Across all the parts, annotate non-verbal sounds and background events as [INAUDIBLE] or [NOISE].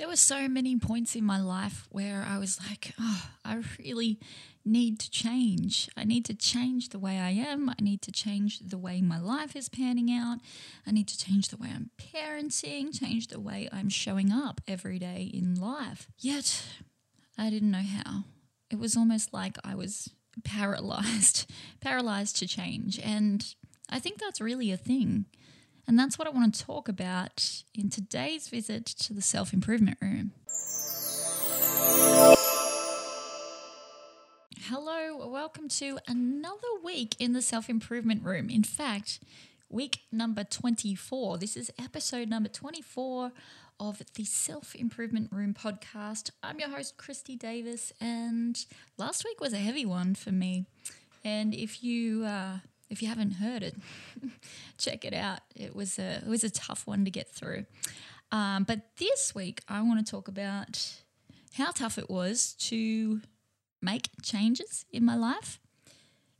There were so many points in my life where I was like, oh, I really need to change. I need to change the way I am. I need to change the way my life is panning out. I need to change the way I'm parenting, change the way I'm showing up every day in life. Yet, I didn't know how. It was almost like I was paralyzed, [LAUGHS] paralyzed to change. And I think that's really a thing. And that's what I want to talk about in today's visit to the self improvement room. Hello, welcome to another week in the self improvement room. In fact, week number 24. This is episode number 24 of the Self Improvement Room podcast. I'm your host, Kristy Davis, and last week was a heavy one for me. And if you uh, if you haven't heard it, [LAUGHS] check it out. It was a it was a tough one to get through. Um, but this week, I want to talk about how tough it was to make changes in my life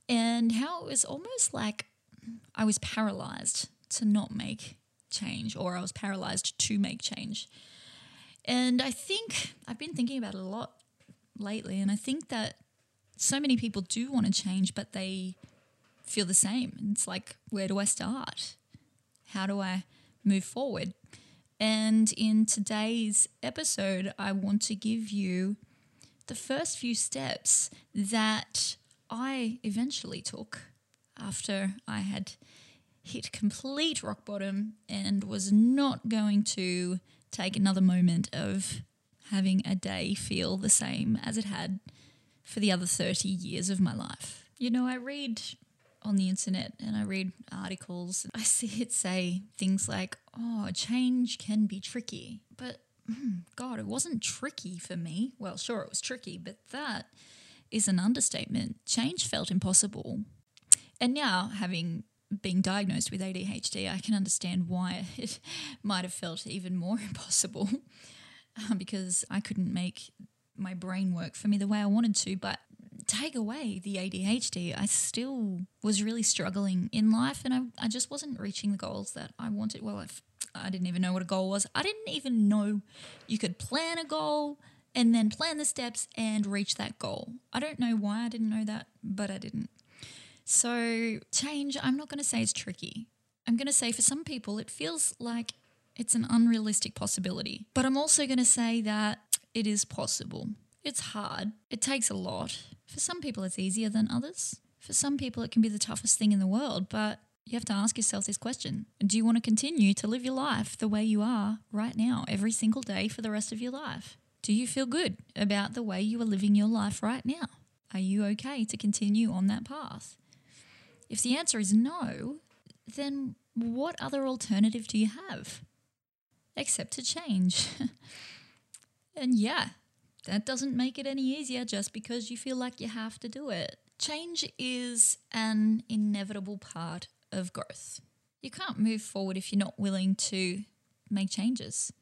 and how it was almost like I was paralyzed to not make change or I was paralyzed to make change. And I think I've been thinking about it a lot lately, and I think that so many people do want to change, but they feel the same. It's like, where do I start? How do I move forward? And in today's episode, I want to give you the first few steps that I eventually took after I had hit complete rock bottom and was not going to take another moment of having a day feel the same as it had for the other 30 years of my life. You know, I read on the internet and I read articles, I [LAUGHS] see it say things like, oh, change can be tricky. But mm, God, it wasn't tricky for me. Well, sure, it was tricky, but that is an understatement. Change felt impossible. And now, having been diagnosed with ADHD, I can understand why [LAUGHS] it might have felt even more [LAUGHS] impossible because I couldn't make my brain work for me the way I wanted to. But take away the ADHD, I still was really struggling in life and I, I just wasn't reaching the goals that I wanted. Well, I've, I didn't even know what a goal was. I didn't even know you could plan a goal and then plan the steps and reach that goal. I don't know why I didn't know that, but I didn't. So, change, I'm not going to say it's tricky. I'm going to say for some people, it feels like it's an unrealistic possibility. But I'm also going to say that it is possible. It's hard, it takes a lot. For some people, it's easier than others. For some people, it can be the toughest thing in the world, but you have to ask yourself this question Do you want to continue to live your life the way you are right now, every single day for the rest of your life? Do you feel good about the way you are living your life right now? Are you okay to continue on that path? If the answer is no, then what other alternative do you have? Except to change. [LAUGHS] and yeah, that doesn't make it any easier just because you feel like you have to do it. Change is an inevitable part of growth. You can't move forward if you're not willing to make changes.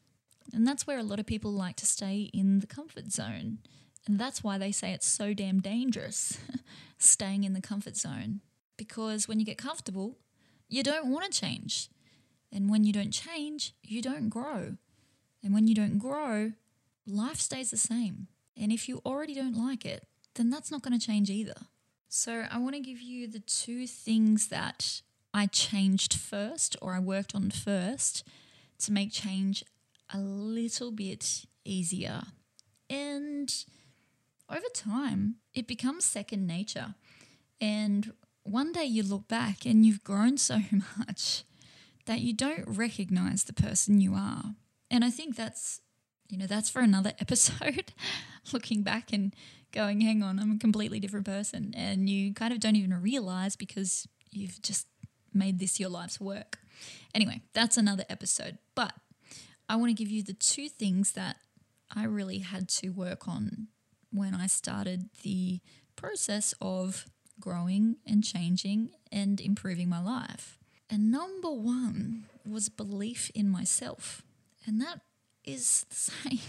And that's where a lot of people like to stay in the comfort zone. And that's why they say it's so damn dangerous [LAUGHS] staying in the comfort zone. Because when you get comfortable, you don't want to change. And when you don't change, you don't grow. And when you don't grow, life stays the same. And if you already don't like it, then that's not going to change either. So, I want to give you the two things that I changed first or I worked on first to make change a little bit easier. And over time, it becomes second nature. And one day you look back and you've grown so [LAUGHS] much that you don't recognize the person you are. And I think that's you know, that's for another [LAUGHS] episode. Looking back and going, hang on, I'm a completely different person. And you kind of don't even realize because you've just made this your life's work. Anyway, that's another episode. But I want to give you the two things that I really had to work on when I started the process of growing and changing and improving my life. And number one was belief in myself. And that is the [LAUGHS] same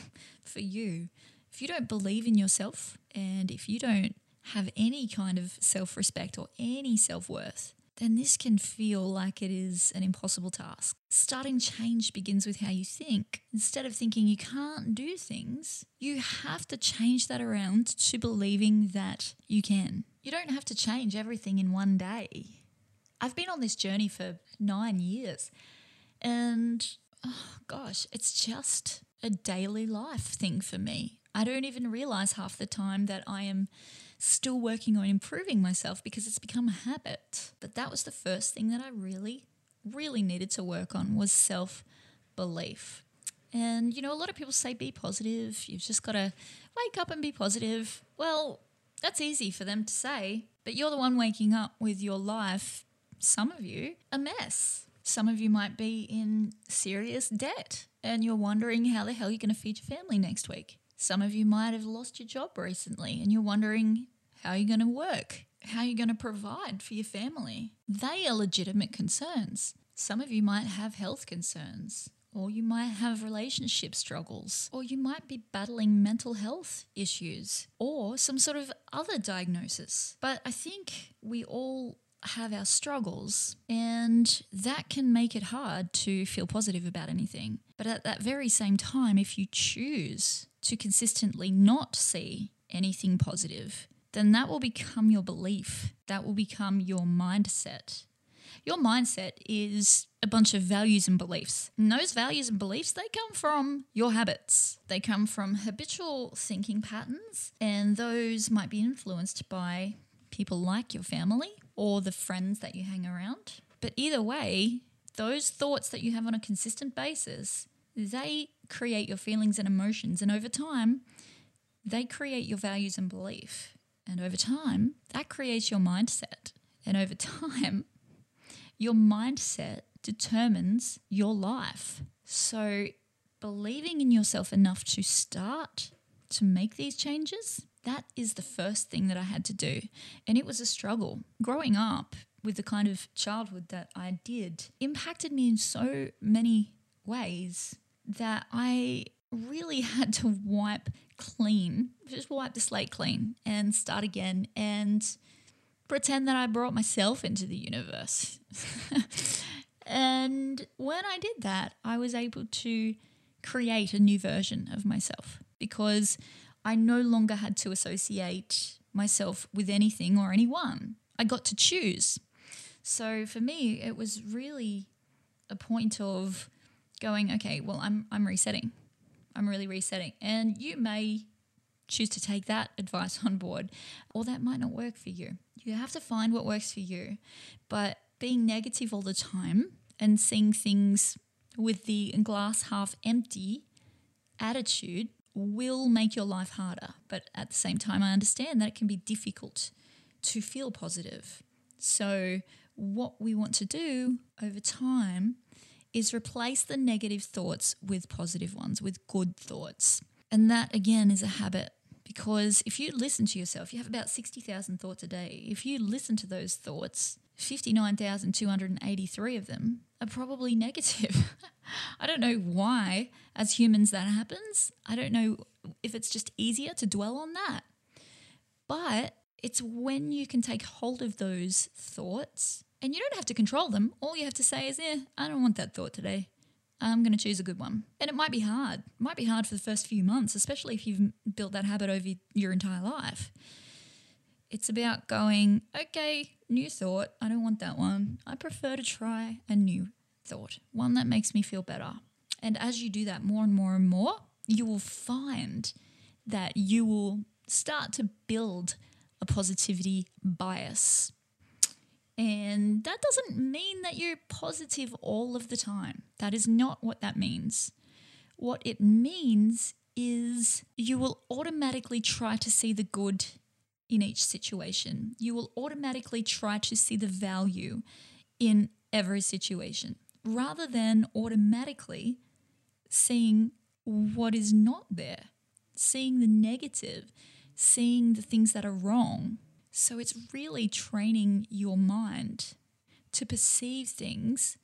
for you. If you don't believe in yourself and if you don't have any kind of self respect or any self worth, then this can feel like it is an impossible task. Starting change begins with how you think. Instead of thinking you can't do things, you have to change that around to believing that you can. You don't have to change everything in one day. I've been on this journey for nine years, and oh gosh, it's just a daily life thing for me. I don't even realize half the time that I am still working on improving myself because it's become a habit. But that was the first thing that I really, really needed to work on was self belief. And you know, a lot of people say be positive. You've just got to wake up and be positive. Well, that's easy for them to say, but you're the one waking up with your life, some of you, a mess. Some of you might be in serious debt and you're wondering how the hell you're going to feed your family next week. Some of you might have lost your job recently and you're wondering how you're going to work, how you're going to provide for your family. They are legitimate concerns. Some of you might have health concerns, or you might have relationship struggles, or you might be battling mental health issues, or some sort of other diagnosis. But I think we all have our struggles, and that can make it hard to feel positive about anything. But at that very same time, if you choose to consistently not see anything positive, then that will become your belief. That will become your mindset. Your mindset is a bunch of values and beliefs. And those values and beliefs, they come from your habits. They come from habitual thinking patterns, and those might be influenced by people like your family or the friends that you hang around. But either way, those thoughts that you have on a consistent basis, they create your feelings and emotions. And over time, they create your values and belief. And over time, that creates your mindset. And over [LAUGHS] time, your mindset determines your life. So, believing in yourself enough to start to make these changes, that is the first thing that I had to do. And it was a struggle. Growing up with the kind of childhood that I did impacted me in so many ways that I really [LAUGHS] had to wipe clean, just wipe the slate clean and start again and pretend that I brought myself into the universe. [LAUGHS] and when I did that, I was able to create a new version of myself because I no longer had to associate myself with anything or anyone. I got to choose. So for me, it was really a point of going, okay, well, I'm, I'm resetting. I'm really resetting. And you may choose to take that advice [LAUGHS] on board, or that might not work for you. You have to find what works for you. But being negative all the time and seeing things with the glass half empty attitude will make your life harder. But at the same time, I understand that it can be difficult to feel positive. So, what we want to do over time is replace the negative thoughts with positive ones, with good thoughts. And that again is a habit because if you listen to yourself, you have about 60,000 thoughts a day. If you listen to those thoughts, 59,283 of them are probably negative. [LAUGHS] I don't know why, as humans, that happens. I don't know if it's just easier to dwell on that. But it's when you can take hold of those thoughts and you don't have to control them. All you have to say is, eh, I don't want that thought today. I'm going to choose a good one. And it might be hard. It might be hard for the first few months, especially if you've built that habit over your entire life. It's about going, okay, new thought. I don't want that one. I prefer to try a new thought, one that makes me feel better. And as you do that more and more and more, you will find that you will start to build a positivity bias and that doesn't mean that you're positive all of the time. That is not what that means. What it means is you will automatically try to see the good in each situation. You will automatically try to see the value in every situation rather than automatically seeing what is not there, seeing the negative, seeing the things that are wrong so it's really training your mind to perceive things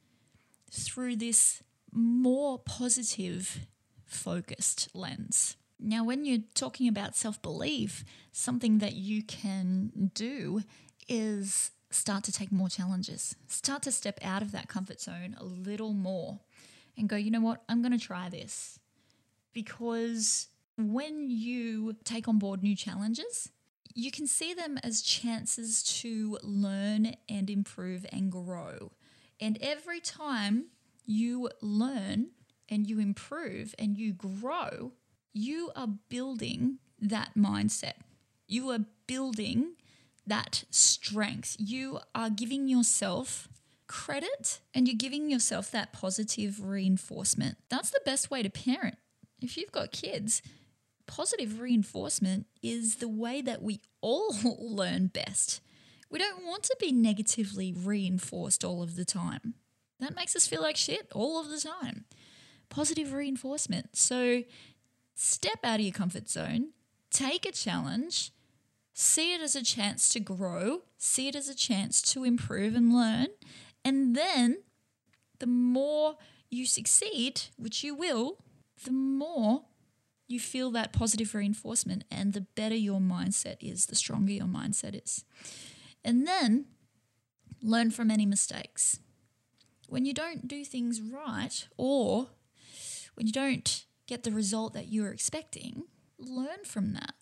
through this more positive focused lens. Now, when you're talking about self belief, something that you can do is start to take more challenges. Start to step out of that comfort zone a little more and go, you know what, I'm going to try this. Because when you take on board new challenges, you can see them as chances to learn and improve and grow. And every time you learn and you improve and you grow, you are building that mindset. You are building that strength. You are giving yourself credit and you're giving yourself that positive reinforcement. That's the best way to parent. If you've got kids, positive reinforcement is the way that we all [LAUGHS] learn best. We don't want to be negatively reinforced all of the time. That makes us feel like shit all of the time. Positive reinforcement. So step out of your comfort zone, take a challenge, see it as a chance to grow, see it as a chance to improve and learn. And then the more you succeed, which you will, the more you feel that positive reinforcement and the better your mindset is, the stronger your mindset is. And then learn from any mistakes. When you don't do things right or when you don't get the result that you were expecting, learn from that.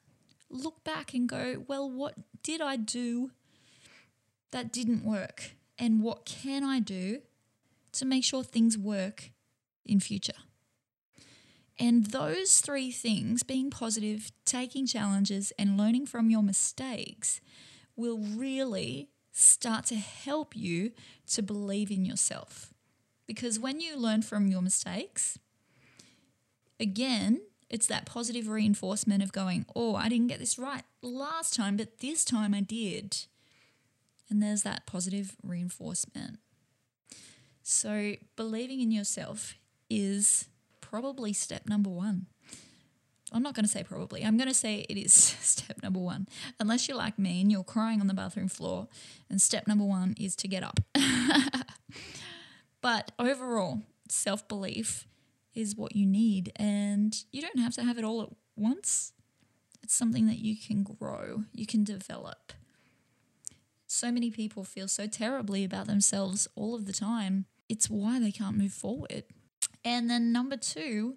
Look back and go, well, what did I do that didn't work? And what can I do to make sure things work in future? And those three things, being positive, taking challenges, and learning from your mistakes, will really start to help you to believe in yourself. Because when you learn from your mistakes, again, it's that positive reinforcement of going, oh, I didn't get this right last time, but this time I did. And there's that positive reinforcement. So, believing in yourself is probably step number one. I'm not going to say probably. I'm going to say it is [LAUGHS] step number one. Unless you're like me and you're crying on the bathroom floor, and step number one is to get up. [LAUGHS] but overall, self belief is what you need, and you don't have to have it all at once. It's something that you can grow, you can develop. So many people feel so terribly about themselves all of the time. It's why they can't move forward. And then number two,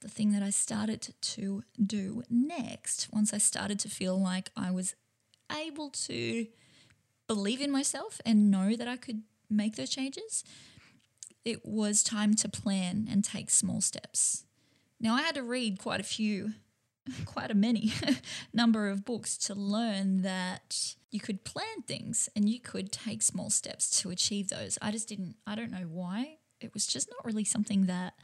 the thing that I started to do next, once I started to feel like I was able to believe in myself and know that I could make those changes, it was time to plan and take small steps. Now, I had to read quite a few, [LAUGHS] quite a many [LAUGHS] number of books to learn that you could plan things and you could take small steps to achieve those. I just didn't, I don't know why it was just not really something that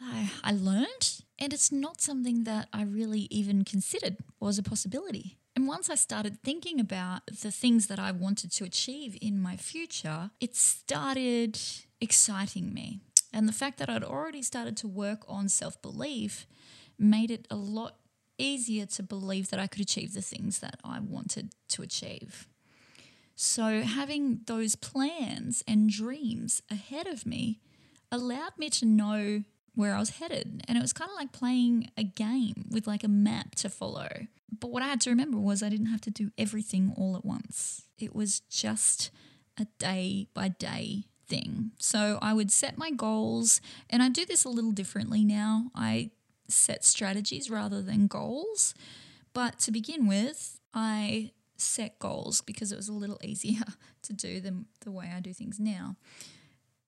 I, I learned. And it's not something that I really even considered was a possibility. And once I started thinking about the things that I wanted to achieve in my future, it started exciting me. And the fact that I'd already started to work on self belief made it a lot easier to believe that I could achieve the things that I wanted to achieve. So, having those plans and dreams ahead of me allowed me to know where I was headed. And it was kind of like playing a game with like a map to follow. But what I had to remember was I didn't have to do everything all at once, it was just a day by day thing. So, I would set my goals, and I do this a little differently now. I set strategies rather than goals. But to begin with, I set goals because it was a little [LAUGHS] easier to do than the way I do things now.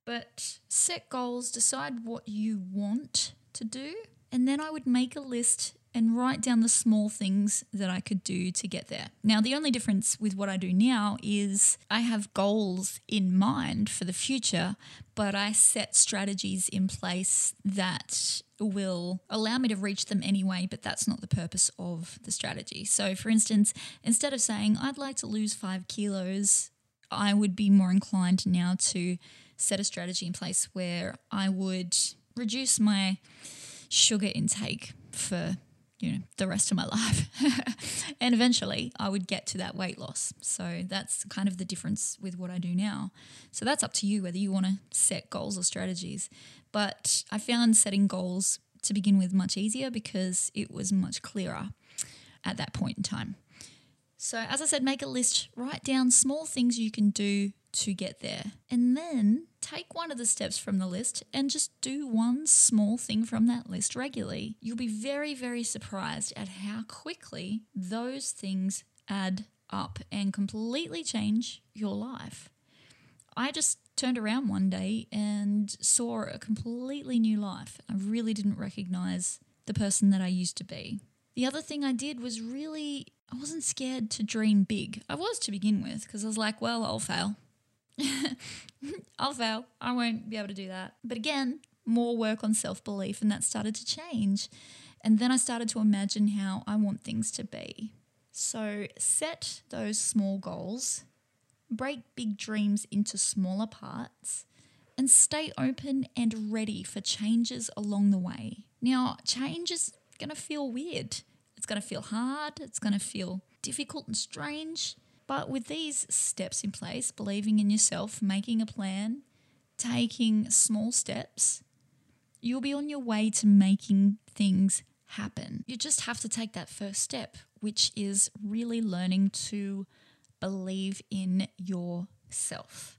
But set goals, decide what you want to do, and then I would make a list and write down the small things that I could do to get there. Now, the only difference with what I do now is I have goals in mind for the future, but I set strategies in place that will allow me to reach them anyway, but that's not the purpose of the strategy. So, for instance, instead of saying, I'd like to lose five kilos, I would be more inclined now to set a strategy in place where I would reduce my sugar intake for you know the rest of my [LAUGHS] life. And eventually i would get to that weight loss. So that's kind of the difference with what i do now. So that's up to you whether you want to set goals or strategies. But i found setting goals to begin with much easier because it was much clearer at that point in time. So, as I said, make a list, write down small things you can do to get there. And then take one of the steps from the list and just do one small thing from that list regularly. You'll be very, very surprised at how quickly those things add up and completely change your life. I just turned around one day and saw a completely new life. I really didn't recognize the person that I used to be. The other thing I did was really, I wasn't scared to dream big. I was to begin with because I was like, well, I'll fail. [LAUGHS] I'll fail. I won't be able to do that. But again, more work on self belief, and that started to change. And then I started to imagine how I want things to be. So set those small goals, break big dreams into smaller parts, and stay open and ready for changes along the way. Now, change is going to feel weird. It's going to feel hard. It's going to feel difficult and strange. But with these steps in place, believing in yourself, making a plan, taking small steps, you'll be on your way to making things happen. You just have to take that first step, which is really learning to believe in yourself.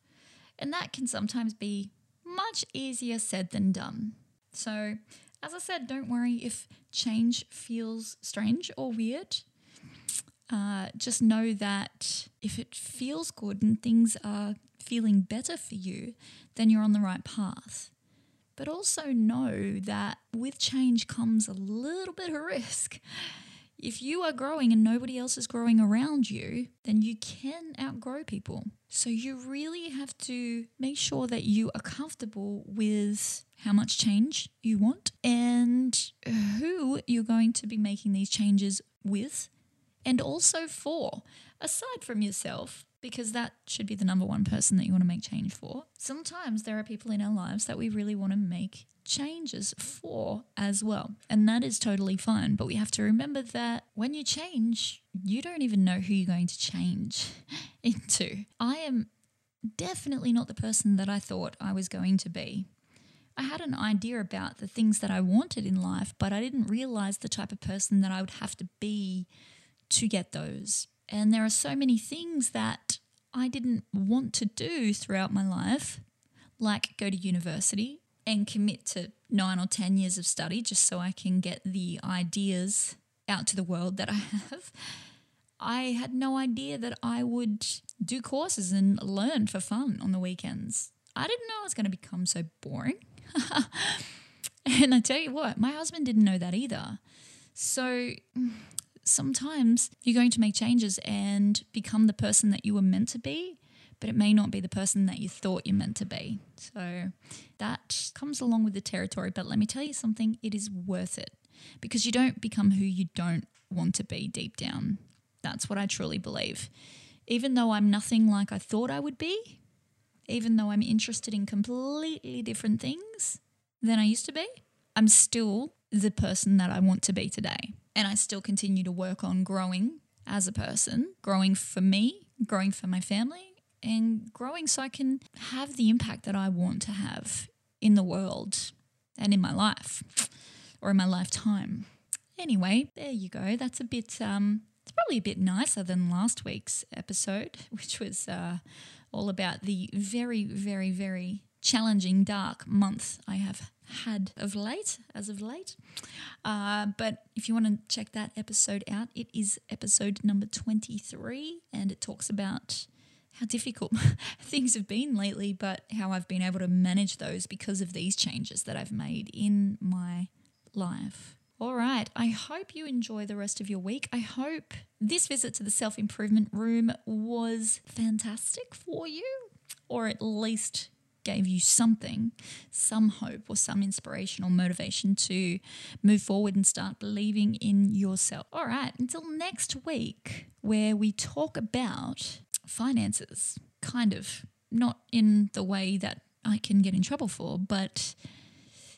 And that can sometimes be much easier said than done. So, as I said, don't worry if change feels strange or weird. Uh, just know that if it feels good and things are feeling better for you, then you're on the right path. But also know that with change comes a little bit of risk. If you are growing and nobody else is growing around you, then you can outgrow people. So you really have to make sure that you are comfortable with how much change you want and who you're going to be making these changes with and also for, aside from yourself, because that should be the number one person that you want to make change for. Sometimes there are people in our lives that we really want to make changes for as well. And that is totally fine. But we have to remember that when you change, you don't even know who you're going to change [LAUGHS] into. I am definitely not the person that I thought I was going to be. I had an idea about the things that I wanted in life, but I didn't realize the type of person that I would have to be to get those. And there are so many things that I didn't want to do throughout my life, like go to university and commit to nine or 10 years of study just so I can get the ideas out to the world that I have. I had no idea that I would do courses and learn for fun on the weekends. I didn't know I was going to become so boring. [LAUGHS] and I tell you what, my husband didn't know that either. So sometimes you're going to make changes and become the person that you were meant to be, but it may not be the person that you thought you're meant to be. So that comes along with the territory. But let me tell you something, it is worth it because you don't become who you don't want to be deep down. That's what I truly believe. Even though I'm nothing like I thought I would be, even though I'm interested in completely different things than I used to be, I'm still the person that I want to be today. And I still continue to work on growing as a person, growing for me, growing for my family, and growing so I can have the impact that I want to have in the world and in my life or in my lifetime. Anyway, there you go. That's a bit, um, it's probably a bit nicer than last week's episode, [LAUGHS] which was uh, all about the very, very, very challenging, dark month I have had of late, as of late. Uh, but if you want to check that episode out, it is episode number 23, and it talks about how difficult [LAUGHS] things have been lately, but how I've been able to manage those because of these changes that I've made in my life. All right, I hope you enjoy the rest of your week. I hope this visit to the self improvement room was fantastic for you, or at least gave you something, some hope or some inspiration or motivation to move forward and start believing in yourself. All right, until next week, where we talk about finances, kind of, not in the way that I can get in trouble for, but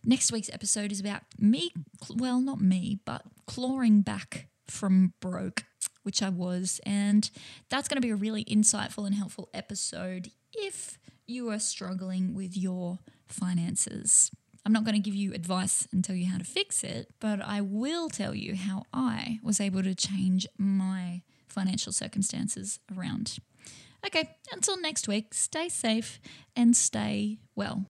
next week's episode is about me, well, not me, but clawing back from broke, which I was. And that's going to be a really insightful and helpful episode if you are struggling with your finances. I'm not going to give you advice and tell you how to fix it, but I will tell you how I was able to change my financial circumstances around. Okay, until next week, stay safe and stay well.